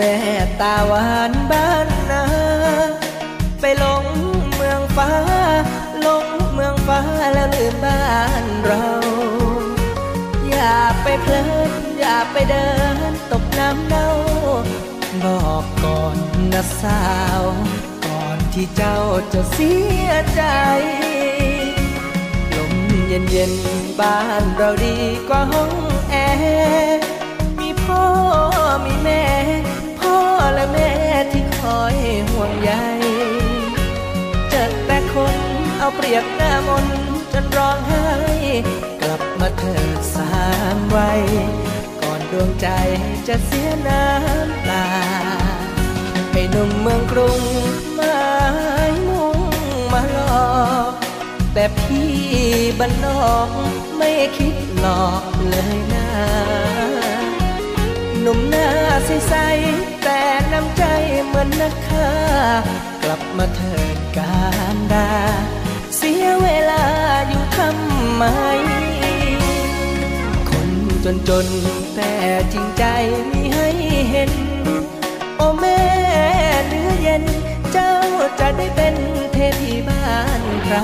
แม่ตาหวานบ้านนา ไปลงเมืองฟ้าลงเมืองฟ้าแล้วลืมบ้านเรา อย่าไปเพลินอย่าไปเดินตกน้ำเน่า บอกก่อนนะสาว ก่อนที่เจ้าจะเสียใจลมเย็นเย็นบ้านเราดีกว่าห้องแอร์มีพ่อมีแม่ และแม่ที่คอยห่วงใยเจอแต่คนเอาเปรียบหน้ามนจนร้องไห้ กลับมาเถิดสามวัยก่อนดวงใจจะเสียน้ำตา ให้หนุ่มเมืองกรุงไม้มุ่งมาหลอกแต่พี่บ้านนอกไม่คิดหลอกเลยนะ นุ่มหน้าใสแต่น้ำใจเหมือนนักฆ่ากลับมาเถิดการดา เสียเวลาอยู่ทำไม คนจนจนแต่จริงใจมีให้เห็น โอแม่เนื้อเย็น เจ้าจะได้เป็นเทพีบ้านใคร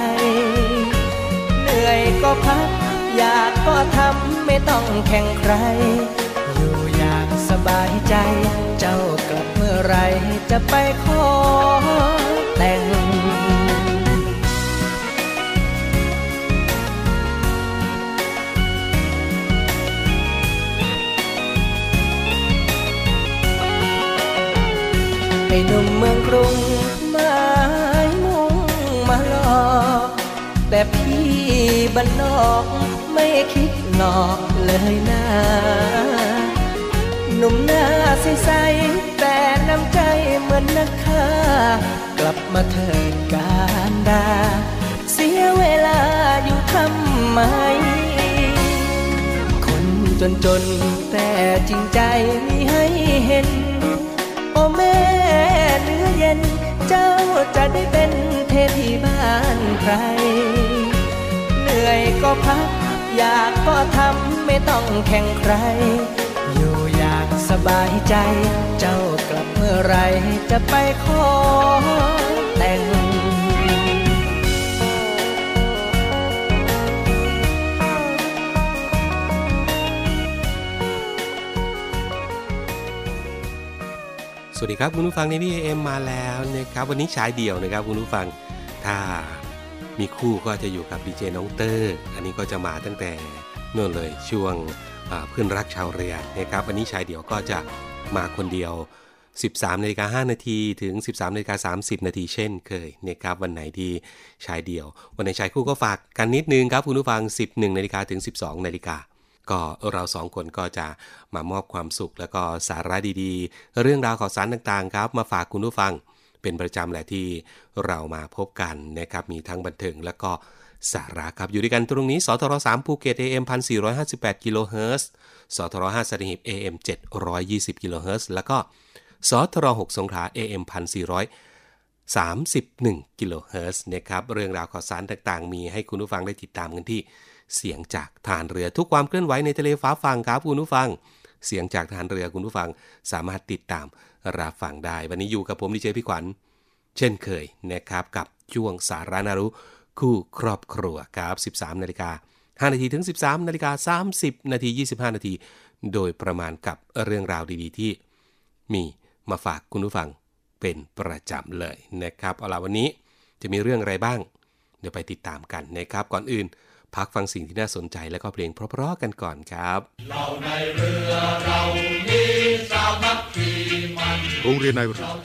เหนื่อยก็พัก อยากก็ทำไม่ต้องแข่งใคร บายใจ เจ้ากลับเมื่อไรจะไปขอแต่งให้หนุ่มเมืองกรุงไม้มุ่งมาหลอกแต่พี่บ้านนอกไม่คิดหลอกเลยนะ นุ่มหน้าใสๆแต่น้ำใจเหมือนนักฆ่ากลับมาเถิดการดา เสียเวลาอยู่ทำไม คนจนจนแต่จริงใจมีให้เห็น โอแม่เนื้อเย็น เจ้าจะได้เป็นเทพีบ้านใคร เหนื่อยก็พัก อยากก็ทำไม่ต้องแข่งใคร บายใจ เจ้ากลับเมื่อไรจะไปขอแต่งสวัสดีครับคุณผู้ฟังในพี่เอ็มมาแล้วนะครับวันนี้ชายเดี่ยวนะครับคุณผู้ฟังถ้ามีคู่ก็จะอยู่กับดีเจน้องเตอร์ อันนี้ก็จะมาตั้งแต่นื่อเลยช่วง เพื่อนรักชาวเรียนนะครับวันนี้ชายเดี่ยวก็จะมาคนเดียว 13นาฬิกา5นาทีถึง 13นาฬิกา30 นาทีเช่นเคยนะครับวันไหนที่ชายเดี่ยว วันไหนชายคู่ก็ฝากกันนิดนึงครับคุณผู้ฟัง 11นาฬิกาถึง 12นาฬิกาก็เราสองคนก็จะมามอบความสุข แล้วก็สาระดีๆ เรื่องราวข่าวสารต่างๆ ครับ มาฝากคุณผู้ฟังเป็นประจำแหละที่เรามาพบกันนะครับมีทั้งบันเทิงแล้วก็ สาระครับ อยู่ด้วยกันตรงนี้สทร3ภูเก็ต AM 1458กิโลเฮิรตซ์สทร5สัตหีบ AM 720กิโลเฮิรตซ์แล้วก็สทร6สงขลา AM 1431กิโลเฮิรตซ์นะครับเรื่องราวข่าวสารต่างๆ มีให้คุณผู้ฟังได้ติดตามกันที่เสียงจากฐานเรือทุกความเคลื่อนไหวในทะเลฟ้าฟังครับคุณผู้ฟัง เสียงจากฐานเรือคุณผู้ฟังสามารถติดตามรับฟังได้ วันนี้อยู่กับผมดีเจพี่ขวัญเช่นเคยนะครับกับช่วงสารานารุ คู่ครอบครัวครับ 13นาฬิกา5นาทีถึง 13นาฬิกา30นาที25 นาที โดยประมาณกับเรื่องราวดีๆ ที่ มีมาฝากคุณผู้ฟังเป็นประจำเลยนะครับเอาล่ะวันนี้จะมีเรื่องอะไรบ้าง เดี๋ยวไปติดตามกันนะครับ ก่อนอื่น พักฟังสิ่งที่น่าสนใจและก็เพลงเพราะๆกันก่อนครับเราในเรือเรามีสามัคคีมันโรงเรียนนายเรือ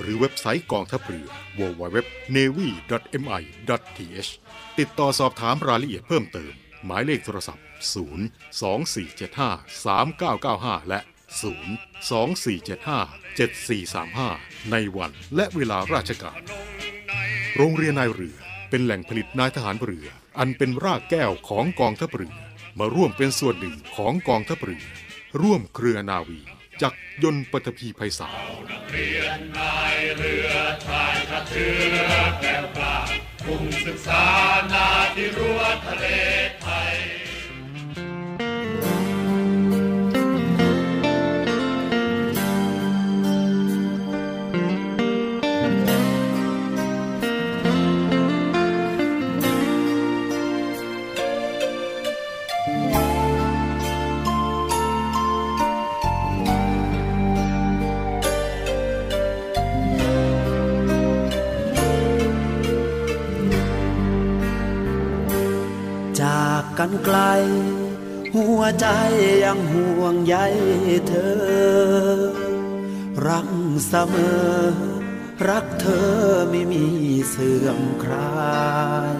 หรือเว็บไซต์กองทัพเรือ www.navy.mi.th ติดต่อสอบถามรายละเอียดเพิ่มเติม หมายเลขโทรศัพท์ 0 2 4 7 5 3 9 9 5 และ 0 2 4 7 5 7 4 3 5 ในวันและเวลาราชการ โรงเรียนนายเรือเป็นแหล่งผลิตนายทหารเรือ อันเป็นรากแก้วของกองทัพเรือ มาร่วมเป็นส่วนหนึ่งของกองทัพเรือ ร่วมเครือนาวี จากยนต์ปฐพีไพศาลเรียนนายเรือชายกระเชือแก้วกล้ากลุ่มศึกษานาที่รั้วทะเล ไกล หัวใจยังห่วงใยเธอ รักเสมอ รักเธอไม่มีเสื่อมคลาย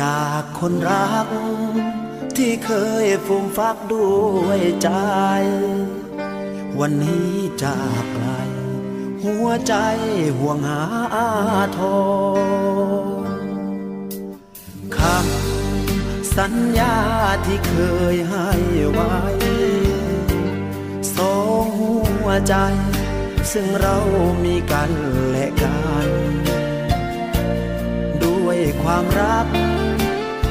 จากคนรัก ที่เคยฟูมฟักด้วยใจ วันนี้จากไกล หัวใจห่วงหาทองคำ สัญญาที่เคยให้ไว้สองหัวใจ ซึ่งเรามีกันและกัน ด้วยความรัก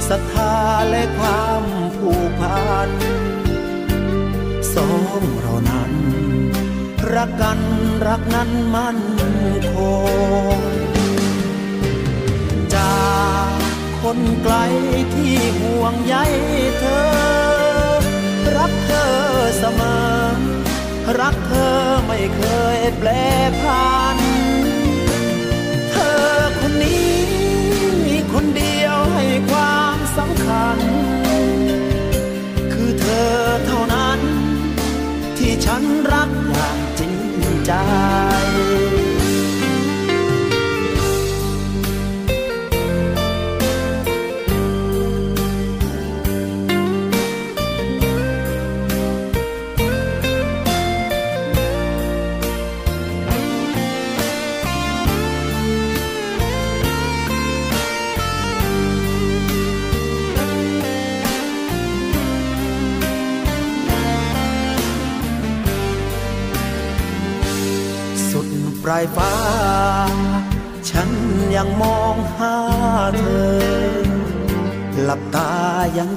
ศรัทธาและความผูกพันสองเรานั้น รักกันรักนั้นมั่นคง คนไกลที่ห่วงใยเธอ รักเธอเสมอ รักเธอไม่เคยแปลพันเธอคนนี้มีคนเดียวให้ความสำคัญ คือเธอเท่านั้น ที่ฉันรักอย่างจริงใจ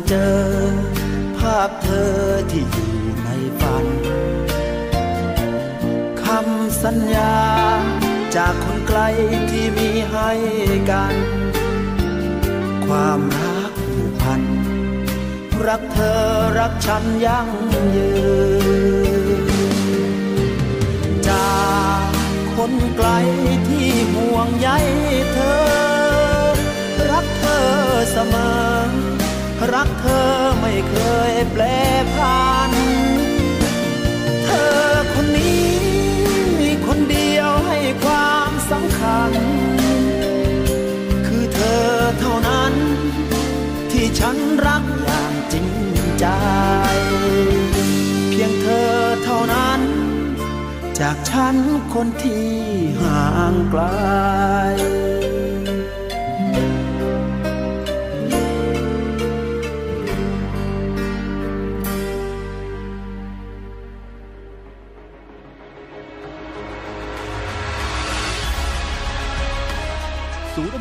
เจอ ภาพเธอที่อยู่ในฝัน คำสัญญา จากคนไกลที่มีให้กัน ความรักผูกพัน รักเธอรักฉันยั่งยืน จากคนไกลที่ห่วงใยเธอ ธอไม่เคยแปลพัน เธอคนนี้มีคนเดียวให้ความสำคัญ คือเธอเท่านั้น ที่ฉันรักอย่างจริงใจ เพียงเธอเท่านั้น จากฉันคนที่ห่างไกล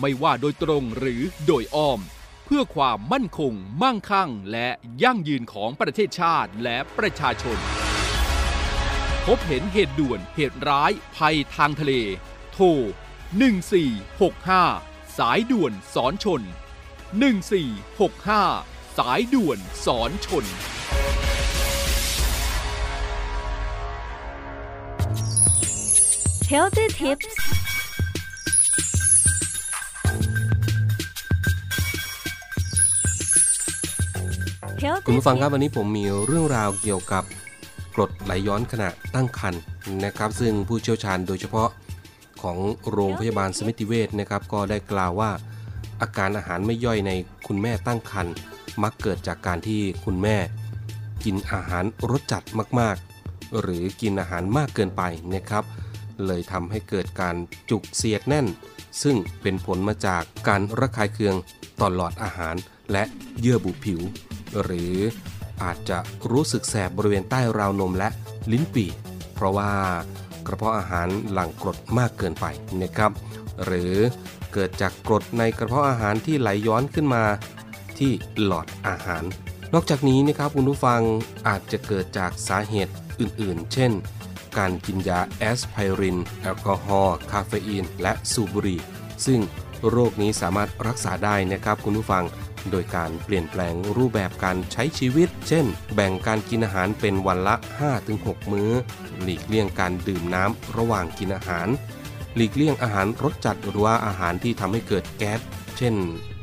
ไม่ว่าโดยตรงหรือโดยอ้อม เพื่อความมั่นคง มั่งคั่ง และยั่งยืนของประเทศชาติและประชาชน พบเห็นเหตุด่วนเหตุร้ายภัยทางทะเล โทร 1465 สายด่วนสอนชน 1465 สายด่วนสอนชน Healthy Tips คุณผู้ฟังครับวันนี้ผมมีเรื่องราวเกี่ยวกับกรดไหลย้อนขณะตั้งครรภ์นะครับ ซึ่งผู้เชี่ยวชาญโดยเฉพาะของโรงพยาบาลสมิติเวชนะครับ ก็ได้กล่าวว่า อาการอาหารไม่ย่อยในคุณแม่ตั้งครรภ์มักเกิดจากการที่คุณแม่ กินอาหารรสจัดมากๆ หรือกินอาหารมากเกินไปนะครับ เลยทำให้เกิดการจุกเสียดแน่น ซึ่งเป็นผลมาจากการระคายเคืองต่อหลอดอาหารและเยื่อบุผิว หรืออาจจะรู้สึกแสบบริเวณใต้ราวนมและลิ้นปี่ เพราะว่ากระเพาะอาหารหลั่งกรดมากเกินไปนะครับ หรือเกิดจากกรดในกระเพาะอาหารที่ไหลย้อนขึ้นมาที่หลอดอาหาร นอกจากนี้นะครับคุณผู้ฟังอาจจะเกิดจากสาเหตุอื่น ๆ เช่น การกินยาแอสไพริน แอลกอฮอล์คาเฟอีน และสูบบุหรี่ซึ่งโรคนี้สามารถรักษาได้นะครับคุณผู้ฟัง โดยการเปลี่ยนแปลงรูปแบบการใช้ชีวิต เช่น แบ่งการกินอาหารเป็นวันละ 5-6 มื้อ หลีกเลี่ยงการดื่มน้ำระหว่างกินอาหาร หลีกเลี่ยงอาหารรสจัดหรือว่าอาหารที่ทำให้เกิดแก๊ส เช่น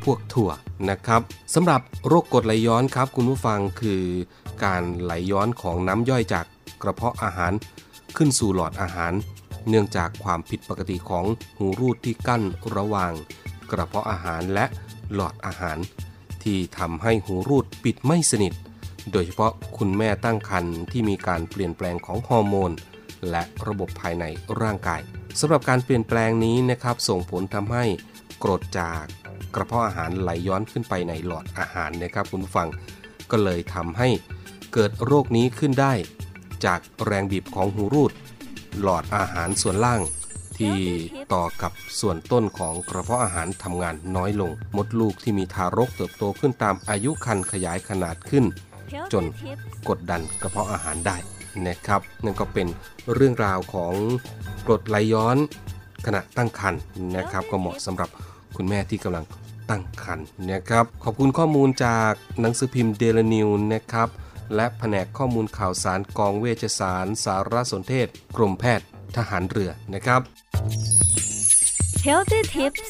พวกถั่วนะครับสำหรับโรคกรดไหลย้อนครับ คุณผู้ฟังคือการไหลย้อนของน้ำย่อยจากกระเพาะอาหารขึ้นสู่หลอดอาหาร เนื่องจากความผิดปกติของหูรูดที่กั้นระหว่าง กระเพาะอาหารและหลอดอาหาร ที่ทำให้หูรูดปิดไม่สนิท โดยเฉพาะคุณแม่ตั้งครรภ์ที่มีการเปลี่ยนแปลงของฮอร์โมน และระบบภายในร่างกายสำหรับการเปลี่ยนแปลงนี้นะครับ ส่งผลทำให้กรดจากกระเพาะอาหารไหลย้อนขึ้นไปในหลอดอาหารนะครับคุณผู้ฟังก็เลยทำให้เกิดโรคนี้ขึ้นได้ จากแรงบีบของหูรูด หลอดอาหารส่วนล่าง ที่ต่อกับส่วนต้นของกระเพาะอาหารทำงานน้อยลง มดลูกที่มีทารกเติบโตขึ้นตามอายุคันขยายขนาดขึ้น จนกดดันกระเพาะอาหารได้นะครับนั่นก็เป็นเรื่องราวของกรดไหลย้อนขณะตั้งครรภ์นะครับ ก็เหมาะสำหรับคุณแม่ที่กำลังตั้งครรภ์นะครับ ขอบคุณข้อมูลจากหนังสือพิมพ์เดลนิวนะครับ และแผนกข้อมูลข่าวสารกองเวชสารสารสนเทศ กรมแพทย์ ทหารเรือนะครับ Healthy Tips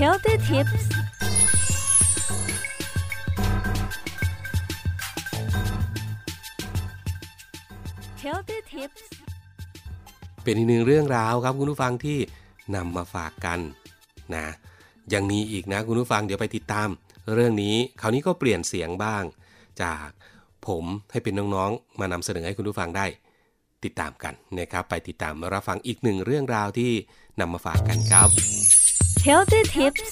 Healthy Tips เ Healthy Tips เป็นอีกหนึ่งเรื่องราวครับคุณผู้ฟังที่นำมาฝากกันนะยังมีอีกนะคุณผู้ฟังเดี๋ยวไปติดตาม เรื่องนี้คราวนี้ก็เปลี่ยนเสียงบ้าง จากผมให้เป็นน้องๆ มานำเสนอให้คุณผู้ฟังได้ ติดตามกันนะครับ ไปติดตามรับฟังอีกหนึ่งเรื่องราวที่นำมาฝากกันครับ Healthy Tips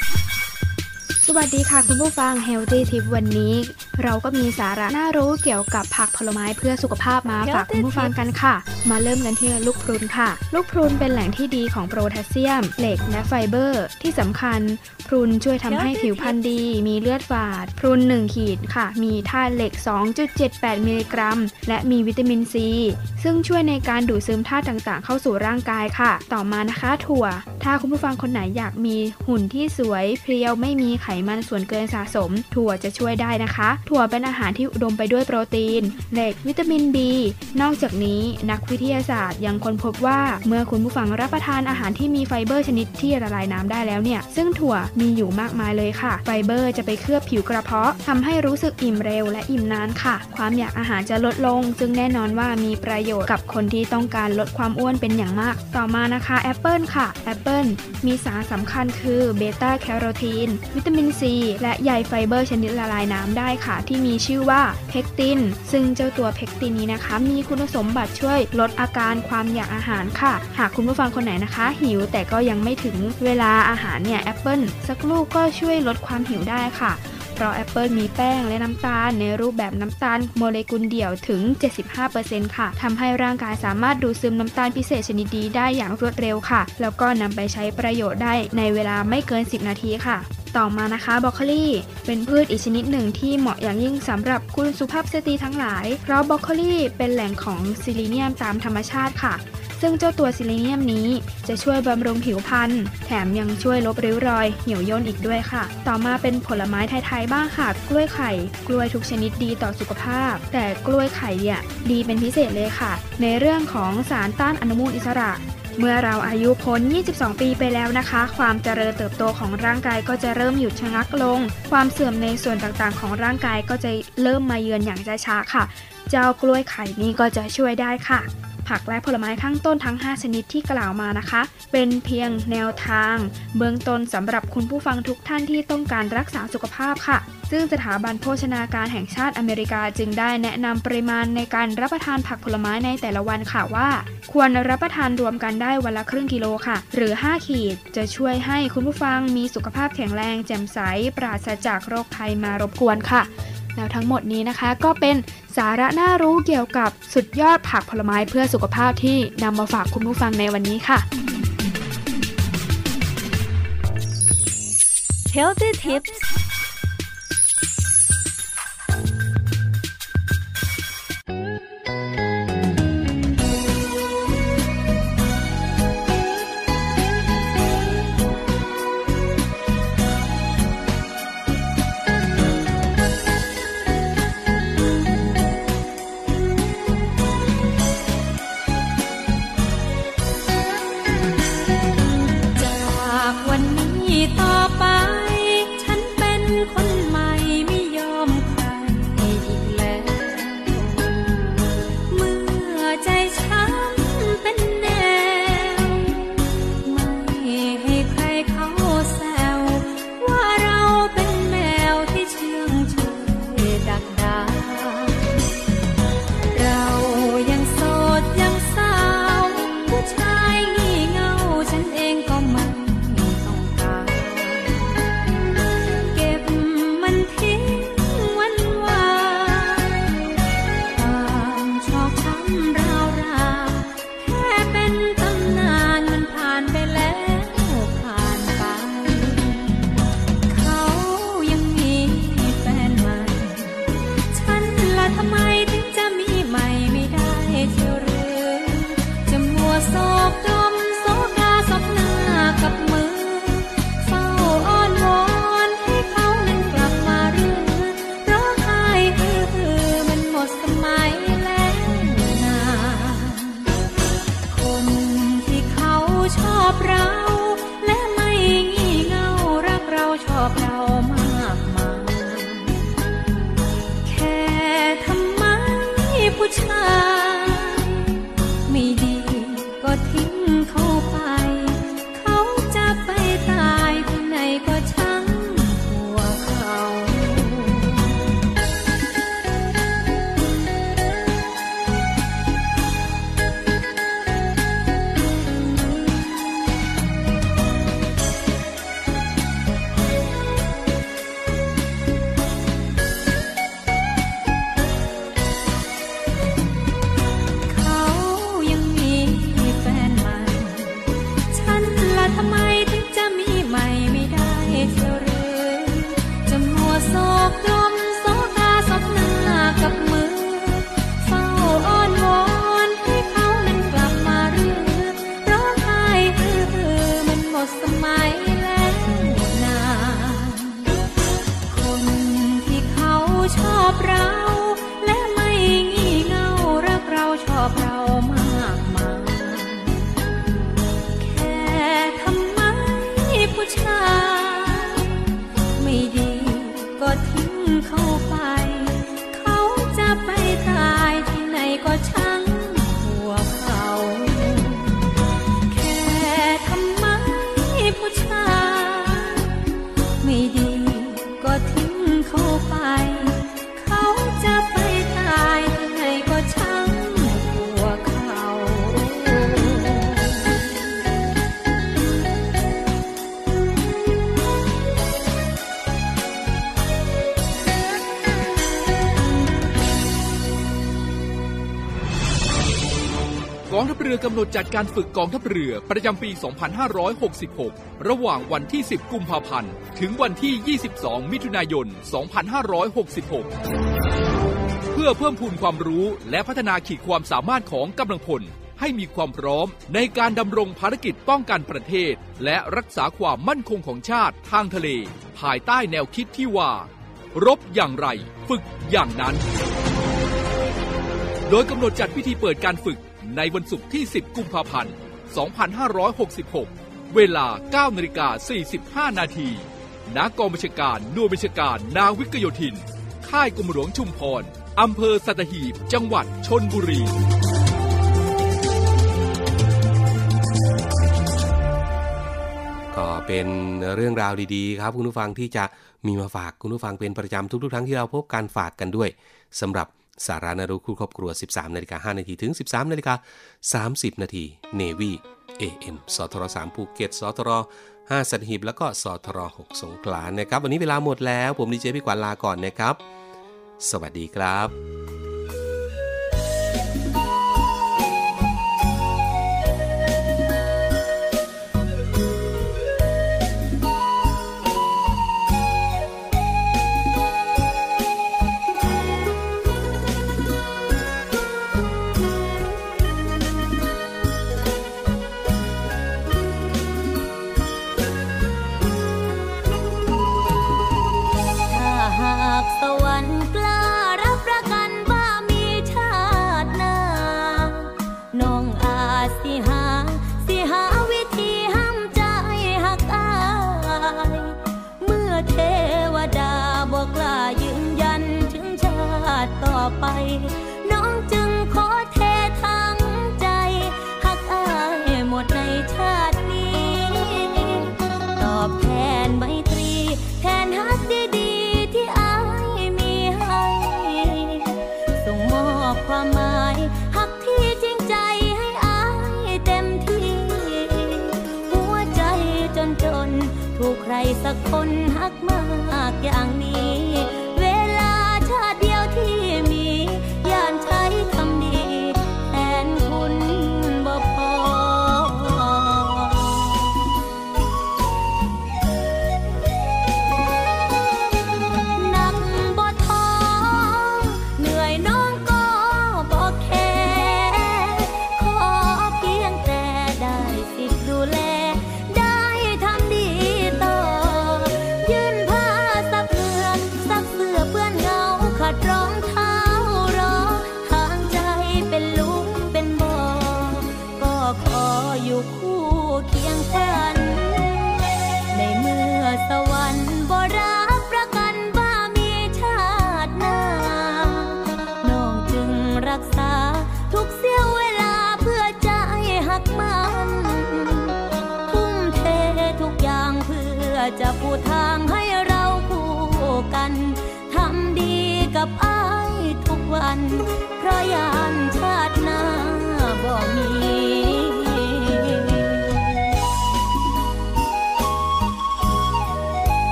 สวัสดีค่ะคุณผู้ฟัง Healthy Tip วันนี้ เราก็มีสาระน่ารู้เกี่ยวกับผักผลไม้เพื่อสุขภาพมาฝากคุณผู้ฟังกันค่ะ มาเริ่มกันที่ลูกพรุนค่ะ ลูกพรุนเป็นแหล่งที่ดีของโพแทสเซียม เหล็กและไฟเบอร์ ที่สำคัญพรุนช่วยทำให้ผิวพรรณดี มีเลือดฝาด พรุน 1 ขีดค่ะ มีธาตุเหล็ก 2.78 มิลลิกรัม และมีวิตามินซี ซึ่งช่วยในการดูดซึมธาตุต่างๆ เข้าสู่ร่างกายค่ะ ต่อมานะคะถั่ว ถ้าคุณผู้ฟังคนไหนอยากมีหุ่นที่สวย เพรียวไม่มีไขมันส่วนเกินสะสม ถั่วจะช่วยได้นะคะถั่วเป็นอาหารที่อุดมไปด้วยโปรตีน เหล็ก วิตามิน B นอกจากนี้นักวิทยาศาสตร์ยังค้นพบว่า เมื่อคุณผู้ฟังรับประทานอาหารที่มีไฟเบอร์ชนิดที่ละลายน้ำได้แล้วเนี่ย ซึ่งถั่วมีอยู่มากมายเลยค่ะ ไฟเบอร์จะไปเคลือบผิวกระเพาะทำให้รู้สึกอิ่มเร็วและอิ่มนานค่ะ ความอยากอาหารจะลดลง ซึ่งแน่นอนว่ามีประโยชน์กับคนที่ต้องการลดความอ้วนเป็นอย่างมาก ต่อมานะคะแอปเปิลค่ะแอปเปิลมีสารสำคัญคือเบต้าแคโรทีนวิตามินซีและใยไฟเบอร์ชนิดละลายน้ำได้ค่ะค่ะที่มีชื่อว่าเพกติน ซึ่งเจ้าตัวเพกตินนี้นะคะ มีคุณสมบัติช่วยลดอาการความอยากอาหารค่ะ หากคุณผู้ฟังคนไหนนะคะ หิวแต่ก็ยังไม่ถึงเวลาอาหารเนี่ยแอปเปิลสักลูกก็ช่วยลดความหิวได้ค่ะเพราะแอปเปิลมีแป้งและน้ำตาล ในรูปแบบน้ำตาลโมเลกุลเดี่ยวถึง 75%ค่ะทำให้ร่างกายสามารถดูดซึมน้ำตาลพิเศษชนิดดีได้อย่างรวดเร็วค่ะ แล้วก็นำไปใช้ประโยชน์ได้ในเวลาไม่เกิน 10 นาทีค่ะ ต่อมานะคะบรอกโคลีเป็นพืชอีกชนิดหนึ่งที่เหมาะอย่างยิ่งสำหรับคุณสุภาพสตรีทั้งหลาย เพราะบรอกโคลีเป็นแหล่งของซีลีเนียมตามธรรมชาติค่ะ ซึ่งเจ้าตัวซีลีเนียมนี้จะช่วยบำรุงผิวพรรณแถมยังช่วยลบริ้วรอย เหี่ยวย่นอีกด้วยค่ะ ต่อมาเป็นผลไม้ไทยๆบ้างค่ะ กล้วยไข่ กล้วยทุกชนิดดีต่อสุขภาพ แต่กล้วยไข่เนี่ยดีเป็นพิเศษเลยค่ะ ในเรื่องของสารต้านอนุมูลอิสระ เมื่อเราอายุพ้น 22 ปีไปแล้วนะคะ ความเจริญเติบโตของร่างกายก็จะเริ่มหยุดชะงักลง ความเสื่อมในส่วนต่างๆ ของร่างกายก็จะเริ่มมาเยือนอย่างช้าๆค่ะ เจ้ากล้วยไข่นี้ก็จะช่วยได้ค่ะ ผักและผลไม้ข้างต้นทั้ง 5 ชนิดที่กล่าวมานะคะ เป็นเพียงแนวทาง เบื้องต้นสำหรับคุณผู้ฟังทุกท่านที่ต้องการรักษาสุขภาพค่ะ ซึ่งสถาบันโภชนาการแห่งชาติอเมริกาจึงได้แนะนำปริมาณในการรับประทานผักผลไม้ในแต่ละวันค่ะว่า ควรรับประทานรวมกันได้วันละครึ่งกิโลค่ะ หรือ 5 ขีด จะช่วยให้คุณผู้ฟังมีสุขภาพแข็งแรงแจ่มใสปราศจากโรคภัยมารบกวนค่ะ แล้วทั้งหมดนี้นะคะก็เป็น สาระน่ารู้เกี่ยวกับสุดยอดผักผลไม้เพื่อสุขภาพที่นำมาฝากคุณผู้ฟังในวันนี้ค่ะ Healthy Tips รือกำหนดจัดการฝึกกองทัพเรือประจำปี 2566 ระหว่างวันที่ 10 กุมภาพันธ์ ถึงวันที่ 22 มิถุนายน 2566 เพื่อเพิ่มพูนความรู้และพัฒนาขีดความสามารถของกำลังพล ให้มีความพร้อมในการดำรงภารกิจป้องกันประเทศ และรักษาความมั่นคงของชาติทางทะเล ภายใต้แนวคิดที่ว่า รบอย่างไร ฝึกอย่างนั้น โดยกำหนดจัดพิธีเปิดการฝึก ในวันศุกร์ที่ 10 กุมภาพันธ์ 2566 เวลา 9นาฬิกา45 นาทีณกองบัญชาการหน่วยบัญชาการนาวิกโยธิน ค่ายกรมหลวงชุมพร อำเภอสัตหีบ จังหวัดชนบุรี ก็เป็นเรื่องราวดีๆ ครับคุณผู้ฟังที่จะมีมาฝากคุณผู้ฟังเป็นประจำทุกๆครั้งที่เราพบการฝากกันด้วยสำหรับ สาระน่ารู้คู่ครอบครัว 13นาฬิกา5นาทีถึง 13นาฬิกา30นาที Navy FM สทร3ภูเก็ตสทร5สัตหีบแล้วก็สทร6สงขลานะครับ วันนี้เวลาหมดแล้ว ผมดีเจพี่กวานลาก่อนนะครับ สวัสดีครับ สักคนฮักมากอย่างนี้ อยู่คู่เ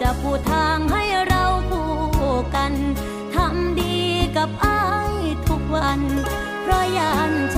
จะปูทางให้เราคู่กัน ทำดีกับอ้ายทุกวัน เพราะยานช